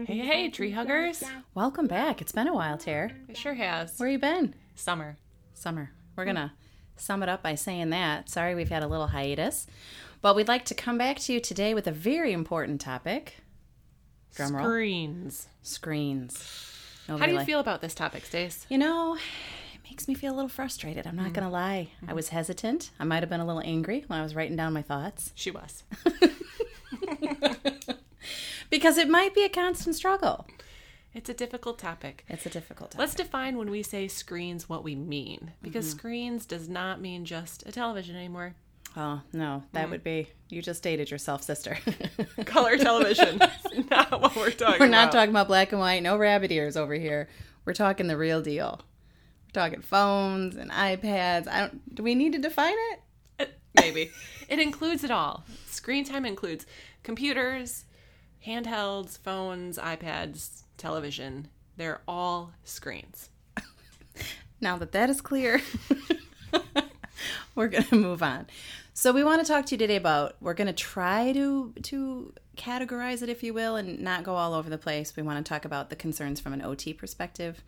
Mm-hmm. Hey, hey, tree huggers. Welcome back. It's been a while, Tara. It sure has. Where you been? Summer. Summer. We're mm. gonna sum it up by saying that. Sorry, we've had a little hiatus, but we'd like to come back to you today with a very important topic. Drum roll. Screens. Screens. How do you like- feel about this topic, Stace? You know, it makes me feel a little frustrated. I'm not mm. gonna lie. Mm-hmm. I was hesitant. I might have been a little angry when I was writing down my thoughts She was. because it might be a constant struggle. It's a difficult topic. It's a difficult topic. Let's define when we say screens what we mean. Because Mm-hmm. screens does not mean just a television anymore. Oh no, that would be you just dated yourself, sister. Color television. That's not what we're talking We're not about. talking about black and white, no rabbit ears over here. We're talking the real deal. We're talking phones and iPads. I don't do we need to define it? Maybe. It includes it all. Screen time includes computers, handhelds, phones, iPads, television. They're all screens. Now that that is clear, we're going to move on. So we want to talk to you today about we're going to try to to categorize it if you will and not go all over the place. We want to talk about the concerns from an OT perspective,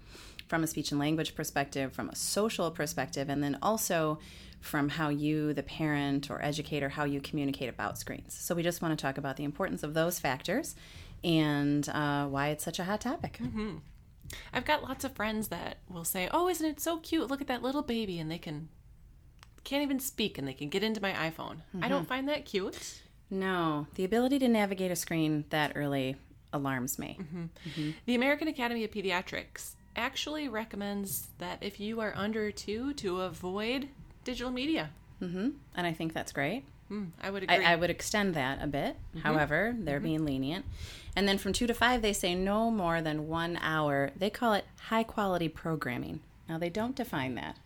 from a speech and language perspective, from a social perspective, and then also from how you the parent or educator how you communicate about screens. So we just want to talk about the importance of those factors and uh, why it's such a hot topic. Mm-hmm. I've got lots of friends that will say, "Oh, isn't it so cute? Look at that little baby and they can can't even speak and they can get into my iPhone." I don't mm-hmm. find that cute. No, the ability to navigate a screen that early alarms me. Mm-hmm. The American Academy of Pediatrics actually recommends that if you are under 2 to avoid digital media. Mm-hmm. And I think that's great. Hmm, I would agree. I, I would extend that a bit. However, they're being lenient. And then from two to five, they say no more than one hour. They call it high quality programming. Now, they don't define that.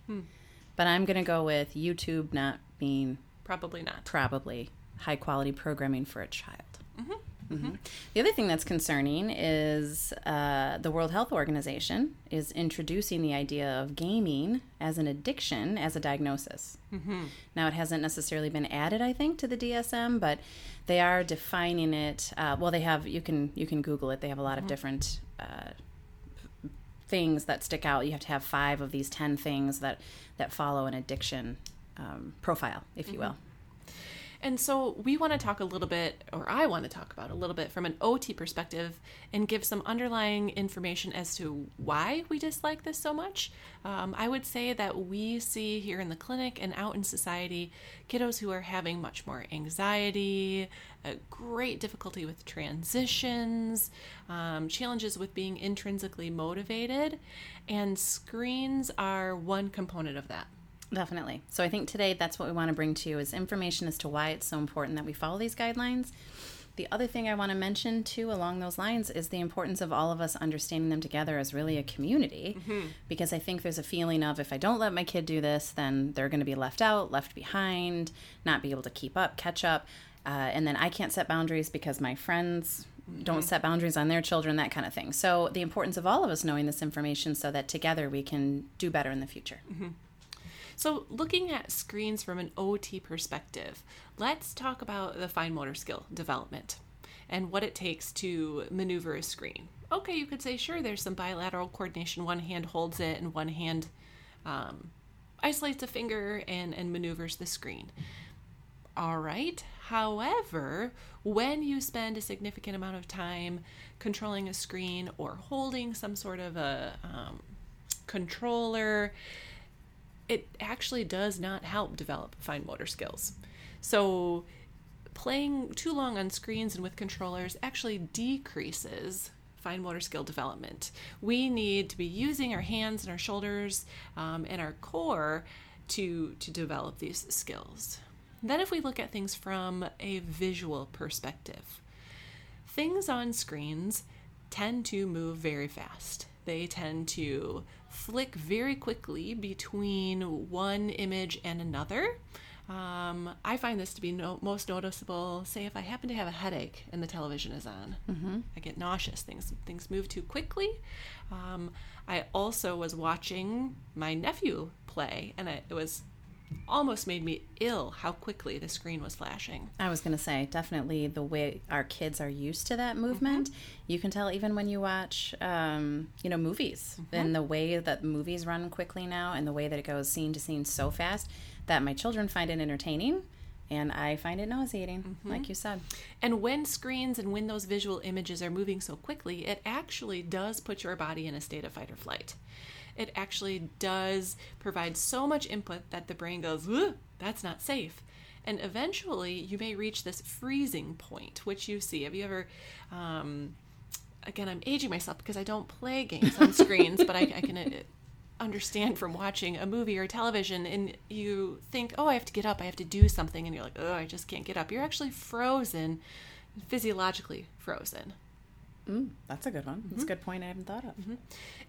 But I'm going to go with YouTube not being Probably not. probably high quality programming for a child. Mhm. The other thing that's concerning is uh, the World Health Organization is introducing the idea of gaming as an addiction as a diagnosis. Now, it hasn't necessarily been added, I think, to the DSM, but they are defining it. Uh, well, they have you can you can Google it. They have a lot of different uh, things that stick out. You have to have five of these ten things that that follow an addiction um, profile, if you will. And so we want to talk a little bit, or I want to talk about a little bit from an OT perspective and give some underlying information as to why we dislike this so much. Um, I would say that we see here in the clinic and out in society kiddos who are having much more anxiety, a great difficulty with transitions, um, challenges with being intrinsically motivated, and screens are one component of that. Definitely. So I think today that's what we want to bring to you is information as to why it's so important that we follow these guidelines. The other thing I want to mention too along those lines is the importance of all of us understanding them together as really a community mm-hmm. because I think there's a feeling of if I don't let my kid do this, then they're going to be left out, left behind, not be able to keep up, catch up. Uh, and then I can't set boundaries because my friends don't mm-hmm. set boundaries on their children, that kind of thing. So, the importance of all of us knowing this information so that together we can do better in the future. Mm-hmm. So, looking at screens from an OT perspective, let's talk about the fine motor skill development and what it takes to maneuver a screen. Okay, you could say, sure, there's some bilateral coordination. One hand holds it, and one hand um, isolates a finger and, and maneuvers the screen. All right. However, when you spend a significant amount of time controlling a screen or holding some sort of a um, controller, it actually does not help develop fine motor skills. So, playing too long on screens and with controllers actually decreases fine motor skill development. We need to be using our hands and our shoulders um, and our core to to develop these skills. Then, if we look at things from a visual perspective, things on screens tend to move very fast. They tend to flick very quickly between one image and another. Um, I find this to be no, most noticeable. Say, if I happen to have a headache and the television is on, I get nauseous. Things things move too quickly. Um, I also was watching my nephew play, and it, it was almost made me ill how quickly the screen was flashing. I was going to say, definitely the way our kids are used to that movement. Mm-hmm. You can tell even when you watch, um, you know, movies mm-hmm. and the way that movies run quickly now and the way that it goes scene to scene so fast that my children find it entertaining and I find it nauseating, mm-hmm. like you said. And when screens and when those visual images are moving so quickly, it actually does put your body in a state of fight or flight it actually does provide so much input that the brain goes, that's not safe. And eventually, you may reach this freezing point, which you see. Have you ever, um, again, I'm aging myself because I don't play games on screens, but I, I can uh, understand from watching a movie or television and you think, oh, I have to get up, I have to do something, and you're like, oh, I just can't get up. You're actually frozen, physiologically frozen. Mm, that's a good one. That's mm-hmm. a good point I haven't thought of. Mm-hmm.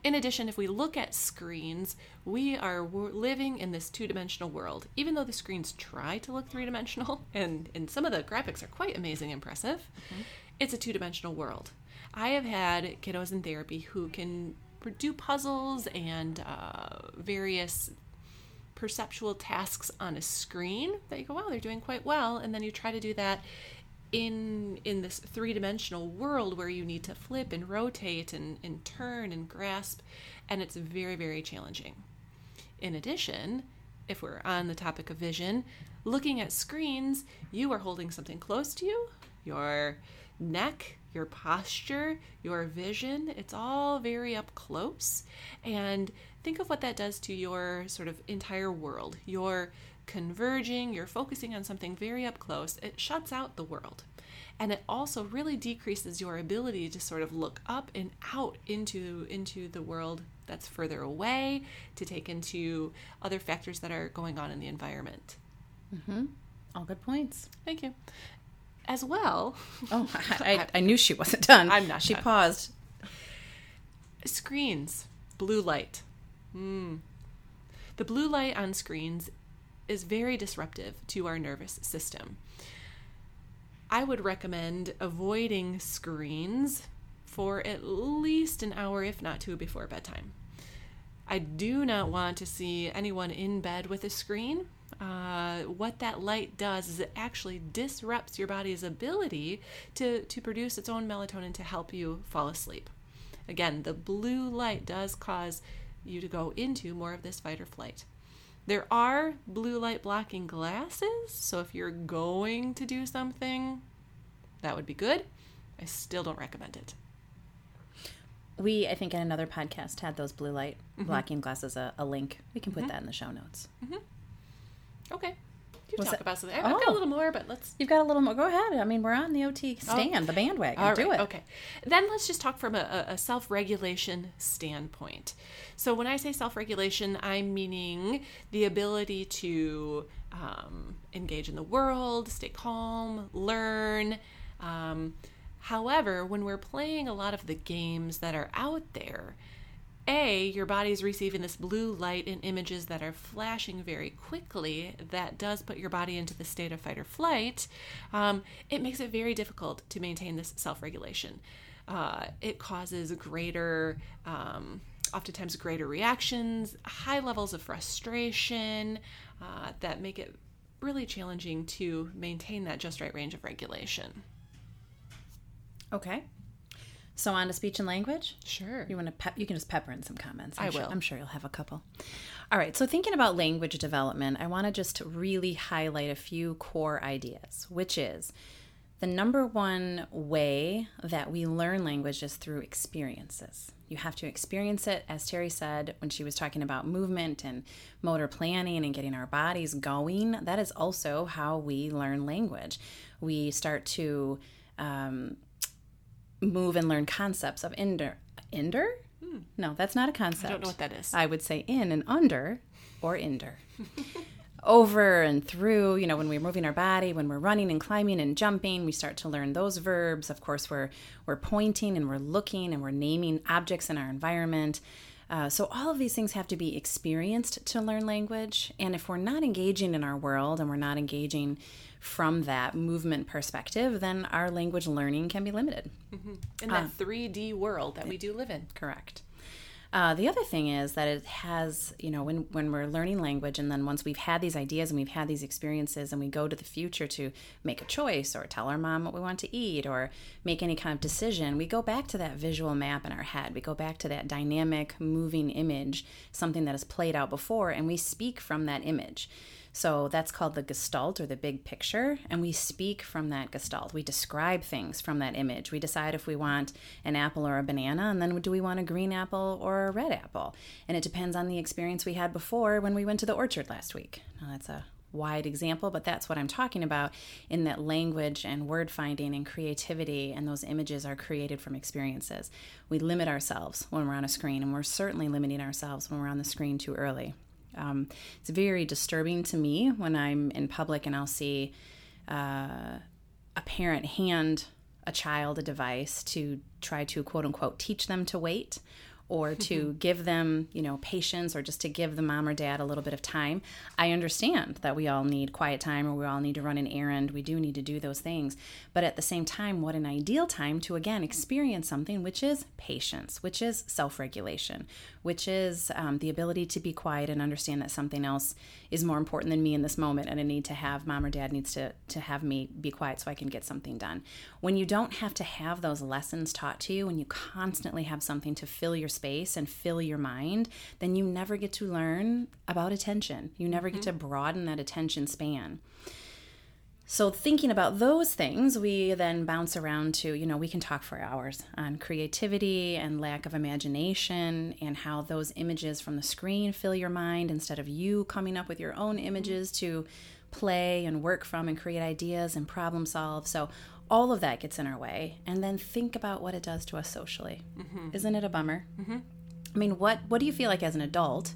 In addition, if we look at screens, we are living in this two dimensional world. Even though the screens try to look three dimensional, and, and some of the graphics are quite amazing, impressive, mm-hmm. it's a two dimensional world. I have had kiddos in therapy who can do puzzles and uh, various perceptual tasks on a screen that you go, wow, they're doing quite well. And then you try to do that in in this three-dimensional world where you need to flip and rotate and, and turn and grasp and it's very very challenging in addition if we're on the topic of vision looking at screens you are holding something close to you your neck your posture your vision it's all very up close and think of what that does to your sort of entire world You're converging, you're focusing on something very up close, it shuts out the world. And it also really decreases your ability to sort of look up and out into into the world that's further away, to take into other factors that are going on in the environment. Mm-hmm. All good points. Thank you. As well. Oh, I, I, I knew she wasn't done. I'm not. She done. paused. Screens, blue light. Mm. The blue light on screens is very disruptive to our nervous system. I would recommend avoiding screens for at least an hour, if not two, before bedtime. I do not want to see anyone in bed with a screen. Uh, what that light does is it actually disrupts your body's ability to, to produce its own melatonin to help you fall asleep. Again, the blue light does cause you to go into more of this fight or flight. There are blue light blocking glasses, so if you're going to do something, that would be good. I still don't recommend it. We, I think, in another podcast had those blue light mm-hmm. blocking glasses a, a, link. We can put mm-hmm. that in the show notes. Mm-hmm. Okay. You talk that? about something. I've oh. got a little more, but let's. You've got a little more. Go ahead. I mean, we're on the OT stand, oh. the bandwagon. All Do it. Okay. Then let's just talk from a, a self regulation standpoint. So, when I say self regulation, I'm meaning the ability to um, engage in the world, stay calm, learn. Um, however, when we're playing a lot of the games that are out there, a, your body's receiving this blue light and images that are flashing very quickly. That does put your body into the state of fight or flight. Um, it makes it very difficult to maintain this self regulation. Uh, it causes greater, um, oftentimes, greater reactions, high levels of frustration uh, that make it really challenging to maintain that just right range of regulation. Okay. So on to speech and language. Sure. You want to pep, you can just pepper in some comments. I'm i will. Sure, I'm sure you'll have a couple. All right. So thinking about language development, I want to just really highlight a few core ideas, which is the number one way that we learn language is through experiences. You have to experience it, as Terry said when she was talking about movement and motor planning and getting our bodies going. That is also how we learn language. We start to um, move and learn concepts of inder. Inder? Hmm. No, that's not a concept. I don't know what that is. I would say in and under or inder. Over and through, you know, when we're moving our body, when we're running and climbing and jumping, we start to learn those verbs. Of course, we're we're pointing and we're looking and we're naming objects in our environment. Uh, so all of these things have to be experienced to learn language. And if we're not engaging in our world and we're not engaging from that movement perspective, then our language learning can be limited. Mm-hmm. In that uh, 3D world that we do live in. Correct. Uh, the other thing is that it has, you know, when, when we're learning language, and then once we've had these ideas and we've had these experiences, and we go to the future to make a choice or tell our mom what we want to eat or make any kind of decision, we go back to that visual map in our head. We go back to that dynamic, moving image, something that has played out before, and we speak from that image. So that's called the gestalt or the big picture. And we speak from that gestalt. We describe things from that image. We decide if we want an apple or a banana, and then do we want a green apple or a red apple? And it depends on the experience we had before when we went to the orchard last week. Now, that's a wide example, but that's what I'm talking about in that language and word finding and creativity and those images are created from experiences. We limit ourselves when we're on a screen, and we're certainly limiting ourselves when we're on the screen too early. Um, it's very disturbing to me when I'm in public and I'll see uh, a parent hand a child a device to try to quote unquote teach them to wait or to give them, you know, patience or just to give the mom or dad a little bit of time. I understand that we all need quiet time or we all need to run an errand. We do need to do those things. But at the same time, what an ideal time to again experience something, which is patience, which is self regulation, which is um, the ability to be quiet and understand that something else is more important than me in this moment and I need to have mom or dad needs to, to have me be quiet so I can get something done. When you don't have to have those lessons taught to you, when you constantly have something to fill your space and fill your mind, then you never get to learn about attention. You never get to mm-hmm. broaden that attention span. So, thinking about those things, we then bounce around to, you know, we can talk for hours on creativity and lack of imagination and how those images from the screen fill your mind instead of you coming up with your own images to play and work from and create ideas and problem solve. So, all of that gets in our way. And then think about what it does to us socially. Mm-hmm. Isn't it a bummer? Mm-hmm. I mean, what, what do you feel like as an adult?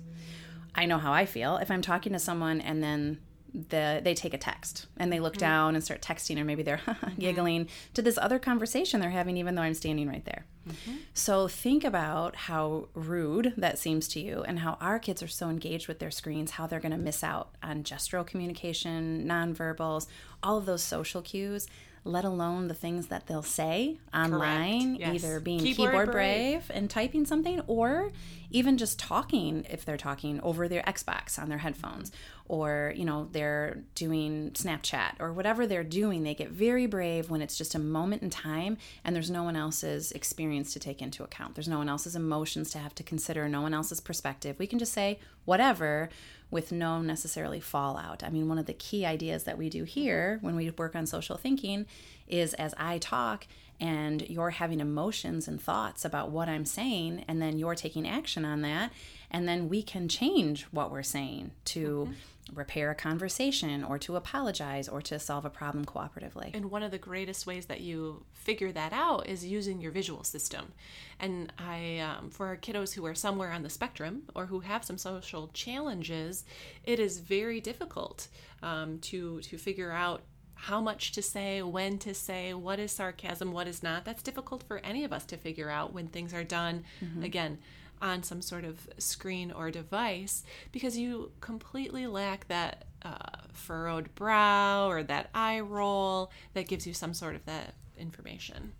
I know how I feel. If I'm talking to someone and then the they take a text and they look mm-hmm. down and start texting or maybe they're mm-hmm. giggling to this other conversation they're having even though I'm standing right there. Mm-hmm. So think about how rude that seems to you and how our kids are so engaged with their screens how they're going to miss out on gestural communication, nonverbals, all of those social cues let alone the things that they'll say online, yes. either being keyboard, keyboard brave. brave and typing something, or even just talking if they're talking over their Xbox on their headphones, or you know they're doing Snapchat or whatever they're doing. They get very brave when it's just a moment in time and there's no one else's experience to take into account. There's no one else's emotions to have to consider, no one else's perspective. We can just say whatever with no necessarily fallout. I mean, one of the key ideas that we do here when we work on social thinking is as I talk and you're having emotions and thoughts about what I'm saying, and then you're taking action on that, and then we can change what we're saying to. Mm-hmm repair a conversation or to apologize or to solve a problem cooperatively. And one of the greatest ways that you figure that out is using your visual system. And I, um, for our kiddos who are somewhere on the spectrum or who have some social challenges, it is very difficult um, to to figure out how much to say, when to say, what is sarcasm, what is not. That's difficult for any of us to figure out when things are done. Mm-hmm. Again on some sort of screen or device because you completely lack that uh, furrowed brow or that eye roll that gives you some sort of that information.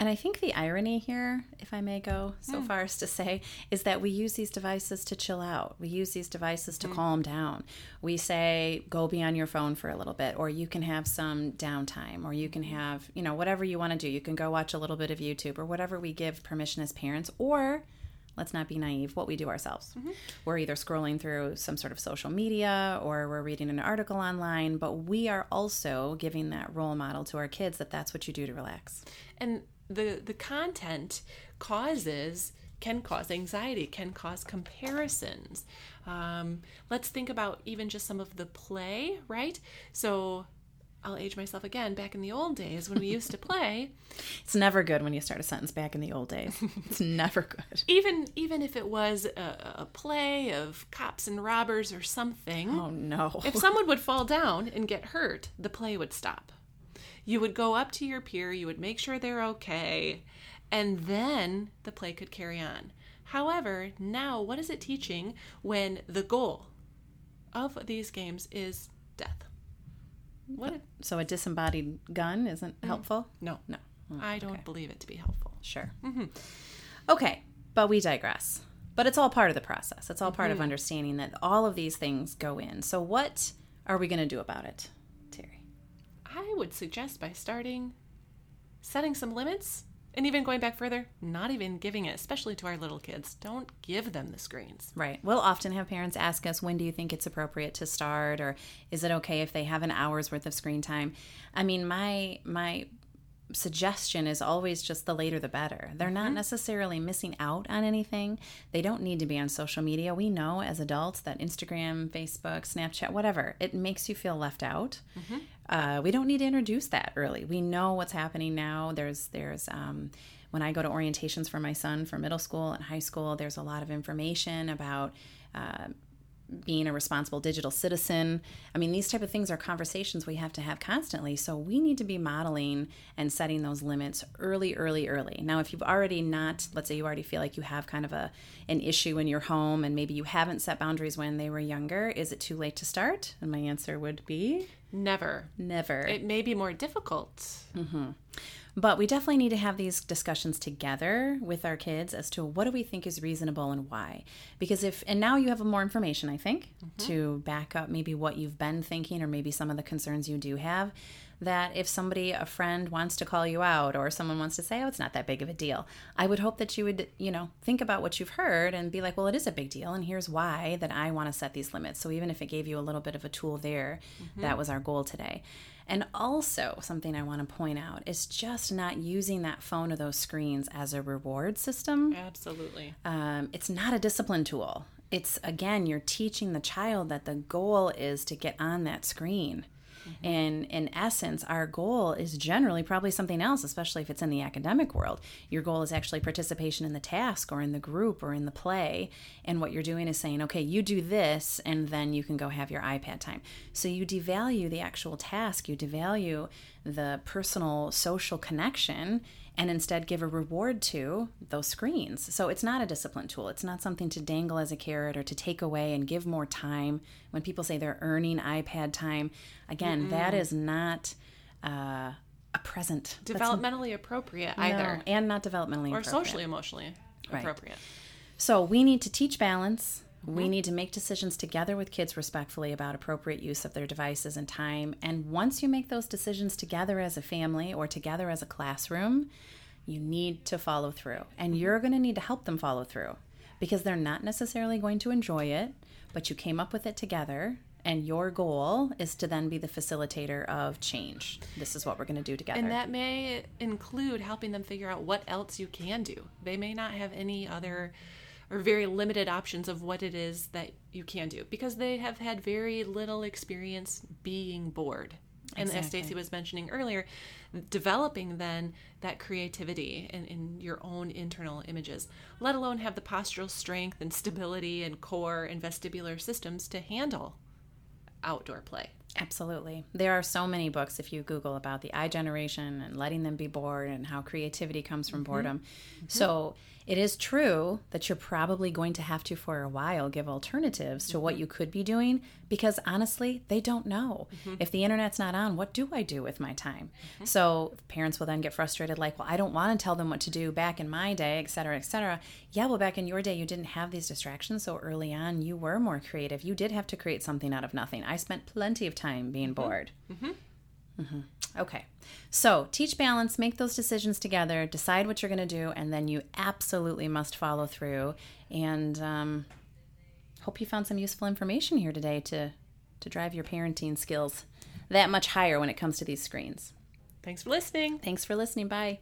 And I think the irony here, if I may go so mm. far as to say, is that we use these devices to chill out. We use these devices to mm. calm down. We say, go be on your phone for a little bit, or you can have some downtime, or you can have, you know, whatever you want to do. You can go watch a little bit of YouTube, or whatever we give permission as parents, or let's not be naive, what we do ourselves. Mm-hmm. We're either scrolling through some sort of social media or we're reading an article online, but we are also giving that role model to our kids that that's what you do to relax. And the the content causes can cause anxiety, can cause comparisons. Um, let's think about even just some of the play, right? So I'll age myself again. Back in the old days when we used to play, it's never good when you start a sentence. Back in the old days, it's never good. Even even if it was a, a, play of cops and robbers or something. Oh no! If someone would fall down and get hurt, the play would stop. You would go up to your peer. You would make sure they're okay, and then the play could carry on. However, now what is it teaching when the goal of these games is death? What? so a disembodied gun isn't mm. helpful? No, no. Oh, I don't okay. believe it to be helpful. Sure. Mm-hmm. Okay, but we digress. But it's all part of the process. It's all part of understanding that all of these things go in. So, what are we going to do about it? I would suggest by starting setting some limits and even going back further, not even giving it, especially to our little kids. Don't give them the screens. Right. We'll often have parents ask us, when do you think it's appropriate to start? Or is it okay if they have an hour's worth of screen time? I mean, my, my, suggestion is always just the later the better. They're not mm-hmm. necessarily missing out on anything. They don't need to be on social media. We know as adults that Instagram, Facebook, Snapchat, whatever, it makes you feel left out. Mm-hmm. Uh, we don't need to introduce that early. We know what's happening now. There's there's um, when I go to orientations for my son for middle school and high school, there's a lot of information about. Uh, being a responsible digital citizen i mean these type of things are conversations we have to have constantly so we need to be modeling and setting those limits early early early now if you've already not let's say you already feel like you have kind of a an issue in your home and maybe you haven't set boundaries when they were younger is it too late to start and my answer would be Never. never It may be more difficult. Mm-hmm. But we definitely need to have these discussions together with our kids as to what do we think is reasonable and why. Because if, and now you have more information, I think, mm-hmm. to back up maybe what you've been thinking or maybe some of the concerns you do have. That if somebody, a friend, wants to call you out or someone wants to say, oh, it's not that big of a deal, I would hope that you would, you know, think about what you've heard and be like, well, it is a big deal. And here's why that I want to set these limits. So even if it gave you a little bit of a tool there, mm-hmm. that was our goal today. And also, something I want to point out is just not using that phone or those screens as a reward system. Absolutely. Um, it's not a discipline tool. It's again, you're teaching the child that the goal is to get on that screen. Mm-hmm. And in essence, our goal is generally probably something else, especially if it's in the academic world. Your goal is actually participation in the task or in the group or in the play. And what you're doing is saying, okay, you do this, and then you can go have your iPad time. So you devalue the actual task, you devalue the personal social connection and instead give a reward to those screens. So it's not a discipline tool. It's not something to dangle as a carrot or to take away and give more time. When people say they're earning iPad time, again, that is not uh, a present. That's Developmentally appropriate no, either. and not developmentally Or socially emotionally appropriate. So we need to teach balance. We need to make decisions together with kids respectfully about appropriate use of their devices and time. And once you make those decisions together as a family or together as a classroom, you need to follow through. And mm-hmm. you're going to need to help them follow through because they're not necessarily going to enjoy it, but you came up with it together. And your goal is to then be the facilitator of change. This is what we're going to do together. And that may include helping them figure out what else you can do. They may not have any other or very limited options of what it is that you can do because they have had very little experience being bored. And as Exactly. Stacy was mentioning earlier, developing then that creativity in, in your own internal images, let alone have the postural strength and stability and core and vestibular systems to handle outdoor play. Absolutely. There are so many books if you Google about the I generation and letting them be bored and how creativity comes from mm-hmm. boredom. Mm-hmm. So it is true that you're probably going to have to, for a while, give alternatives to what mm-hmm. you could be doing because honestly, they don't know. Mm-hmm. If the internet's not on, what do I do with my time? Mm-hmm. So parents will then get frustrated, like, well, I don't want to tell them what to do back in my day, et cetera, et cetera. Yeah, well, back in your day, you didn't have these distractions. So early on, you were more creative. You did have to create something out of nothing. I spent plenty of time being bored. Mhm. Okay. So teach balance, make those decisions together, decide what you're going to do, and then you absolutely must follow through. And um, hope you found some useful information here today to, to drive your parenting skills that much higher when it comes to these screens. Thanks for listening. Thanks for listening. Bye.